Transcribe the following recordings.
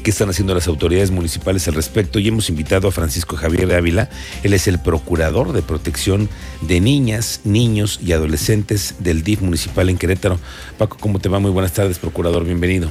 qué están haciendo las autoridades municipales al respecto y hemos invitado a Francisco Javier de Ávila. Él es el procurador de protección de niñas, niños y adolescentes del DIF municipal en Querétaro. Paco, ¿cómo te va? Muy buenas tardes, procurador, bienvenido.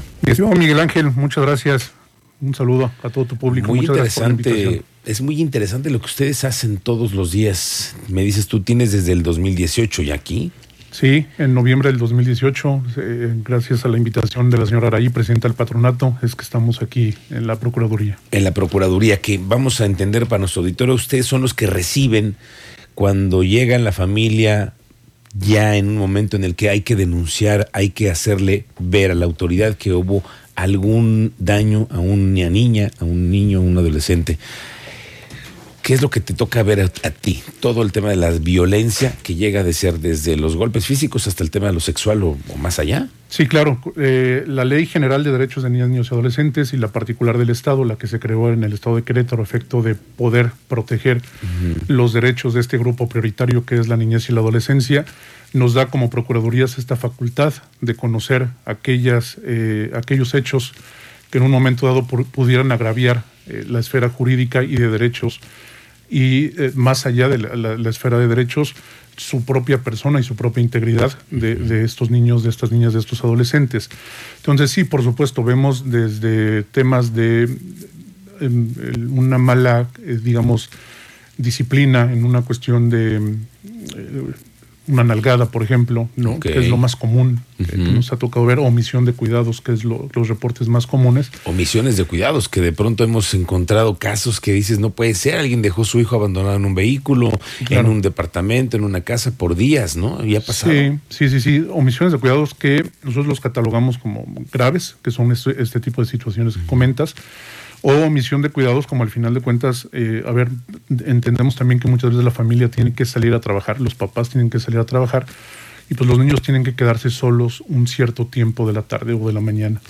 Miguel Ángel, muchas gracias. Un saludo a todo tu público. Muy interesante, es muy interesante lo que ustedes hacen todos los días. Me dices, tú tienes desde el 2018 ya aquí. Sí, en noviembre del 2018, eh, gracias a la invitación de la señora Araí, presidenta del patronato, es que estamos aquí en la Procuraduría. En la Procuraduría, que vamos a entender para nuestro auditorio, ustedes son los que reciben cuando llega la familia ya en un momento en el que hay que denunciar, hay que hacerle ver a la autoridad que hubo algún daño a una niña, a un niño, a un adolescente. ¿Qué es lo que te toca ver a, ti? Todo el tema de la violencia que llega de ser desde los golpes físicos hasta el tema de lo sexual o, más allá. Sí, claro. Eh, la Ley General de Derechos de Niñas, Niños y Adolescentes y la particular del Estado, la que se creó en el Estado de Querétaro, efecto de poder proteger los derechos de este grupo prioritario que es la niñez y la adolescencia, nos da como Procuradurías esta facultad de conocer aquellas, eh, aquellos hechos que en un momento dado pudieran agraviar eh, la esfera jurídica y de derechos y eh, más allá de la, esfera de derechos, su propia persona y su propia integridad de, estos niños, de estas niñas, de estos adolescentes. Entonces sí, por supuesto, vemos desde temas de em, una mala, eh, digamos, disciplina en una cuestión de eh, una nalgada, por ejemplo, ¿no? que es lo más común que nos ha tocado ver, omisión de cuidados, que es los reportes más comunes. Omisiones de cuidados, que de pronto hemos encontrado casos que dices, no puede ser, alguien dejó su hijo abandonado en un vehículo, en un departamento, en una casa por días, ¿no? Y ha pasado. Sí, sí, sí, sí, omisiones de cuidados que nosotros los catalogamos como graves, que son este, este tipo de situaciones que comentas o omisión de cuidados, como al final de cuentas, eh, a ver, entendemos también que muchas veces la familia tiene que salir a trabajar, los papás tienen que salir a trabajar y pues los niños tienen que quedarse solos un cierto tiempo de la tarde o de la mañana.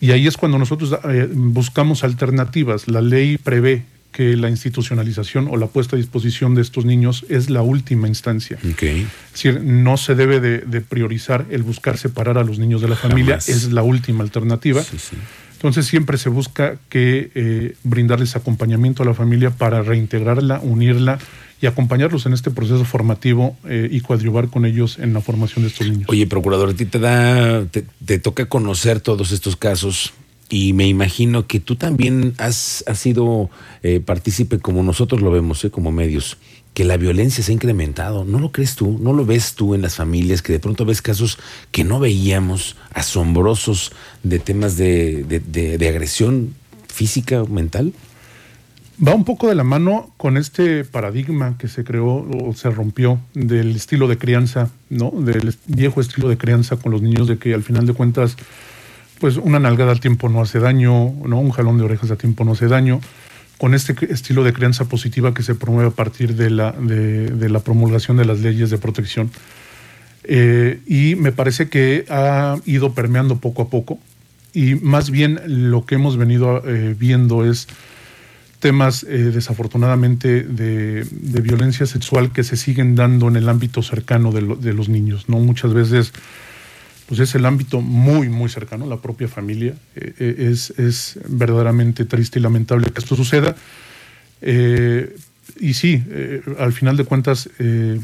Y ahí es cuando nosotros eh, buscamos alternativas. La ley prevé que la institucionalización o la puesta a disposición de estos niños es la última instancia. Okay. Es decir, no se debe de, priorizar el buscar separar a los niños de la familia, es la última alternativa. Sí, sí. Entonces siempre se busca que eh, brindarles acompañamiento a la familia para reintegrarla, unirla y acompañarlos en este proceso formativo eh, y coadyuvar con ellos en la formación de estos niños. Oye, procurador, a ti te da, te, toca conocer todos estos casos y me imagino que tú también has, sido eh, partícipe como nosotros lo vemos, como medios que la violencia se ha incrementado. ¿No lo crees tú? ¿No lo ves tú en las familias que de pronto ves casos que no veíamos, asombrosos, de temas de, de, agresión física o mental? Va un poco de la mano con este paradigma que se creó o se rompió del estilo de crianza, ¿no? Del viejo estilo de crianza con los niños, de que al final de cuentas, pues una nalgada al tiempo no hace daño, ¿no? Un jalón de orejas a tiempo no hace daño con este estilo de crianza positiva que se promueve a partir de la, de, la promulgación de las leyes de protección. Eh, y me parece que ha ido permeando poco a poco y más bien lo que hemos venido eh, viendo es temas eh, desafortunadamente de, violencia sexual que se siguen dando en el ámbito cercano de, de los niños. ¿no? Muchas veces pues es el ámbito muy, muy cercano, la propia familia. Eh, eh, es, es, verdaderamente triste y lamentable que esto suceda. Eh, y sí, al final de cuentas,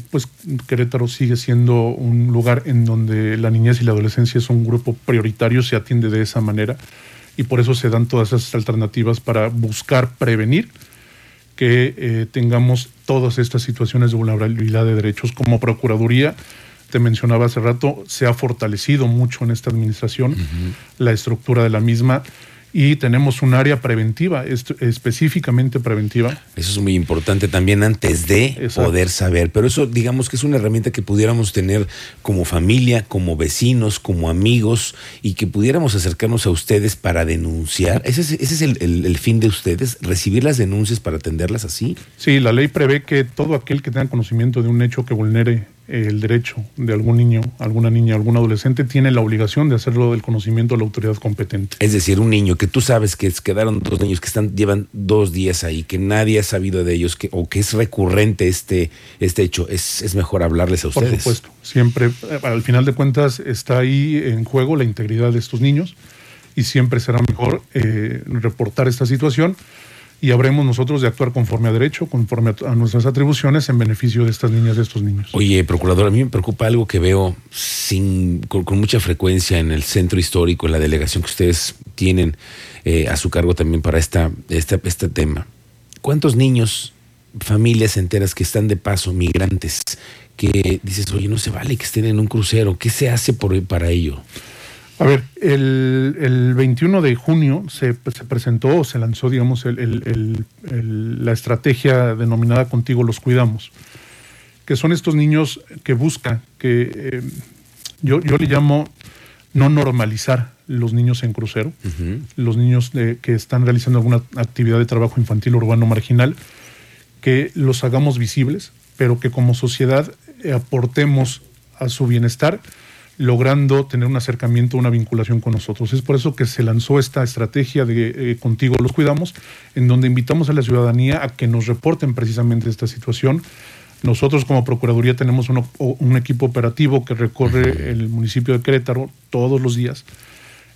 pues Querétaro sigue siendo un lugar en donde la niñez y la adolescencia es un grupo prioritario, se atiende de esa manera y por eso se dan todas esas alternativas para buscar prevenir que tengamos todas estas situaciones de vulnerabilidad de derechos como Procuraduría te mencionaba hace rato, se ha fortalecido mucho en esta administración la estructura de la misma y tenemos un área preventiva, específicamente preventiva. Eso es muy importante también antes de poder saber, pero eso digamos que es una herramienta que pudiéramos tener como familia, como vecinos, como amigos y que pudiéramos acercarnos a ustedes para denunciar. Ese es, ese es el, el, fin de ustedes, recibir las denuncias para atenderlas así. Sí, la ley prevé que todo aquel que tenga conocimiento de un hecho que vulnere el derecho de algún niño, alguna niña, algún adolescente tiene la obligación de hacerlo del conocimiento de la autoridad competente. Es decir, un niño que tú sabes que quedaron dos niños que están llevan dos días ahí, que nadie ha sabido de ellos, que, o que es recurrente este, este hecho, es, es mejor hablarles a ustedes. Por supuesto, siempre, al final de cuentas, está ahí en juego la integridad de estos niños y siempre será mejor eh, reportar esta situación y habremos nosotros de actuar conforme a derecho, conforme a, nuestras atribuciones en beneficio de estas niñas, de estos niños. Oye, procurador, a mí me preocupa algo que veo con, mucha frecuencia en el centro histórico, en la delegación que ustedes tienen eh, a su cargo también para esta, este tema. ¿Cuántos niños, familias enteras que están de paso, migrantes, que dices, oye, no se vale que estén en un crucero? ¿Qué se hace por, para ello? A ver, el, el 21 de junio se, se, presentó o se lanzó, digamos, el, la estrategia denominada Contigo los cuidamos, que son estos niños que buscan, que eh, yo, yo le llamo no normalizar los niños en crucero, los niños que están realizando alguna actividad de trabajo infantil urbano marginal, que los hagamos visibles, pero que como sociedad aportemos a su bienestar logrando tener un acercamiento, una vinculación con nosotros. Es por eso que se lanzó esta estrategia de eh, Contigo los Cuidamos, en donde invitamos a la ciudadanía a que nos reporten precisamente esta situación. Nosotros como Procuraduría tenemos un equipo operativo que recorre el municipio de Querétaro todos los días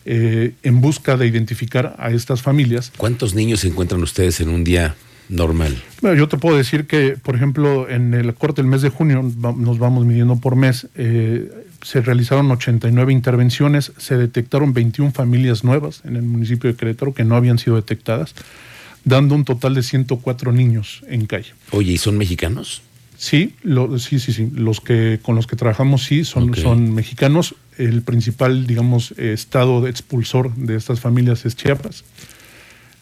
eh, en busca de identificar a estas familias. ¿Cuántos niños se encuentran ustedes en un día normal? Bueno, yo te puedo decir que, por ejemplo, en el corte del mes de junio nos vamos midiendo por mes. Eh, se realizaron 89 intervenciones, se detectaron 21 familias nuevas en el municipio de Querétaro que no habían sido detectadas, dando un total de 104 niños en calle. Oye, ¿y son mexicanos? Sí, sí, sí, sí. Los que con los que trabajamos sí son, son mexicanos. El principal, digamos, estado expulsor de estas familias es Chiapas.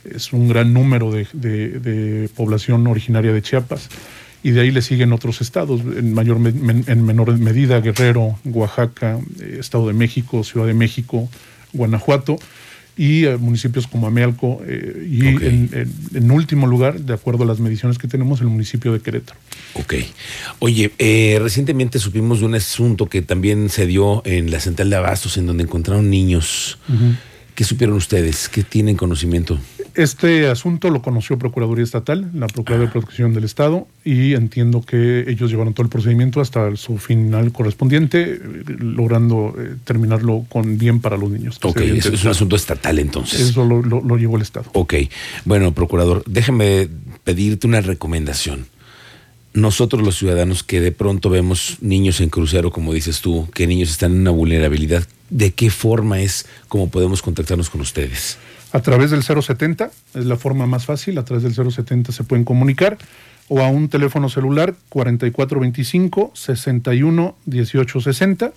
Es un gran número de, de población originaria de Chiapas y de ahí le siguen otros estados, en, mayor, en menor medida Guerrero, Oaxaca, eh, Estado de México, Ciudad de México, Guanajuato y eh, municipios como Amealco eh, y en, último lugar, de acuerdo a las mediciones que tenemos, el municipio de Querétaro. Ok. Oye, recientemente supimos de un asunto que también se dio en la central de Abastos, en donde encontraron niños. ¿Qué supieron ustedes? ¿Qué tienen conocimiento? Este asunto lo conoció Procuraduría Estatal, la Procuraduría de Protección del Estado, y entiendo que ellos llevaron todo el procedimiento hasta su final correspondiente, logrando eh, terminarlo con bien para los niños. Ok, eso es un asunto estatal entonces. Eso lo, lo llevó el Estado. Ok, bueno, Procurador, déjame pedirte una recomendación nosotros los ciudadanos que de pronto vemos niños en crucero, como dices tú, que niños están en una vulnerabilidad, ¿de qué forma es como podemos contactarnos con ustedes? A través del 070, es la forma más fácil, a través del 070 se pueden comunicar, o a un teléfono celular 4425 61 1860.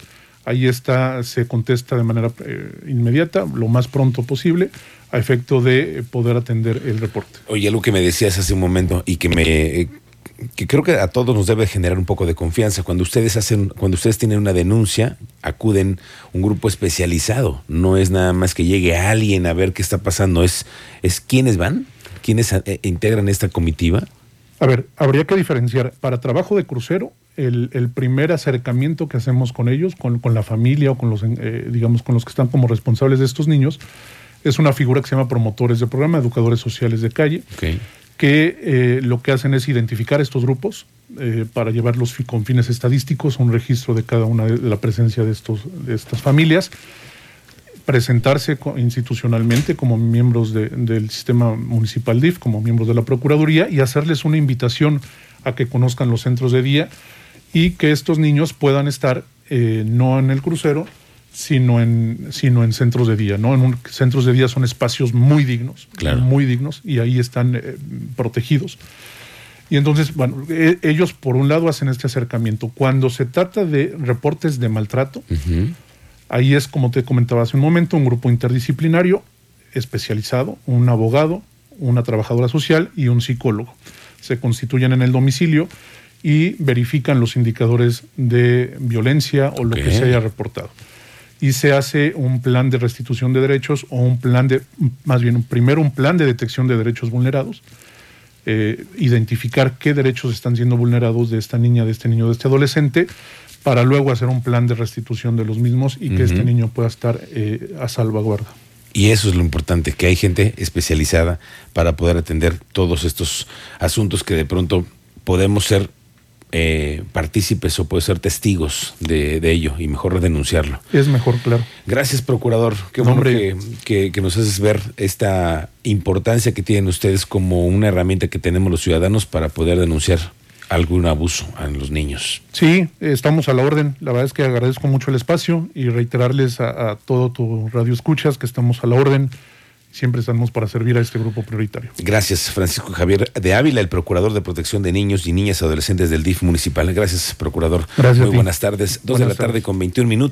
Ahí está, se contesta de manera eh, inmediata, lo más pronto posible, a efecto de poder atender el reporte. Oye, algo que me decías hace un momento y que me eh, que creo que a todos nos debe generar un poco de confianza. Cuando ustedes hacen, cuando ustedes tienen una denuncia, acuden un grupo especializado. No es nada más que llegue alguien a ver qué está pasando. Es, es quiénes van, quiénes eh, integran esta comitiva. A ver, habría que diferenciar. Para trabajo de crucero, el, primer acercamiento que hacemos con ellos, con, la familia o con los, eh, digamos, con los que están como responsables de estos niños, es una figura que se llama promotores de programa, educadores sociales de calle. Okay que eh, lo que hacen es identificar estos grupos eh, para llevarlos con fines estadísticos, un registro de cada una de la presencia de, estos, de estas familias, presentarse institucionalmente como miembros del sistema municipal DIF, como miembros de la Procuraduría y hacerles una invitación a que conozcan los centros de día y que estos niños puedan estar eh, no en el crucero, sino en, sino en centros de día, ¿no? En un, centros de día son espacios muy dignos, muy dignos, y ahí están eh, protegidos. Y entonces, bueno, e, ellos por un lado hacen este acercamiento. Cuando se trata de reportes de maltrato, ahí es, como te comentaba hace un momento, un grupo interdisciplinario especializado, un abogado, una trabajadora social y un psicólogo. Se constituyen en el domicilio y verifican los indicadores de violencia o lo que se haya reportado y se hace un plan de restitución de derechos o un plan de, más bien, primero un plan de detección de derechos vulnerados, eh, identificar qué derechos están siendo vulnerados de esta niña, de este niño, de este adolescente, para luego hacer un plan de restitución de los mismos y que este niño pueda estar eh, a salvaguarda. Y eso es lo importante, que hay gente especializada para poder atender todos estos asuntos que de pronto podemos ser eh, partícipes o puede ser testigos de, de, ello y mejor denunciarlo. Es mejor, claro. Gracias, procurador. Qué bueno que, que, que, nos haces ver esta importancia que tienen ustedes como una herramienta que tenemos los ciudadanos para poder denunciar algún abuso a los niños. Sí, estamos a la orden. La verdad es que agradezco mucho el espacio y reiterarles a, a todo tu radio escuchas que estamos a la orden siempre estamos para servir a este grupo prioritario. Gracias, Francisco Javier de Ávila, el Procurador de Protección de Niños y Niñas Adolescentes del DIF municipal. Gracias, Procurador. Gracias. Muy buenas tardes. Dos buenas de la tarde tardes. con 21 minutos.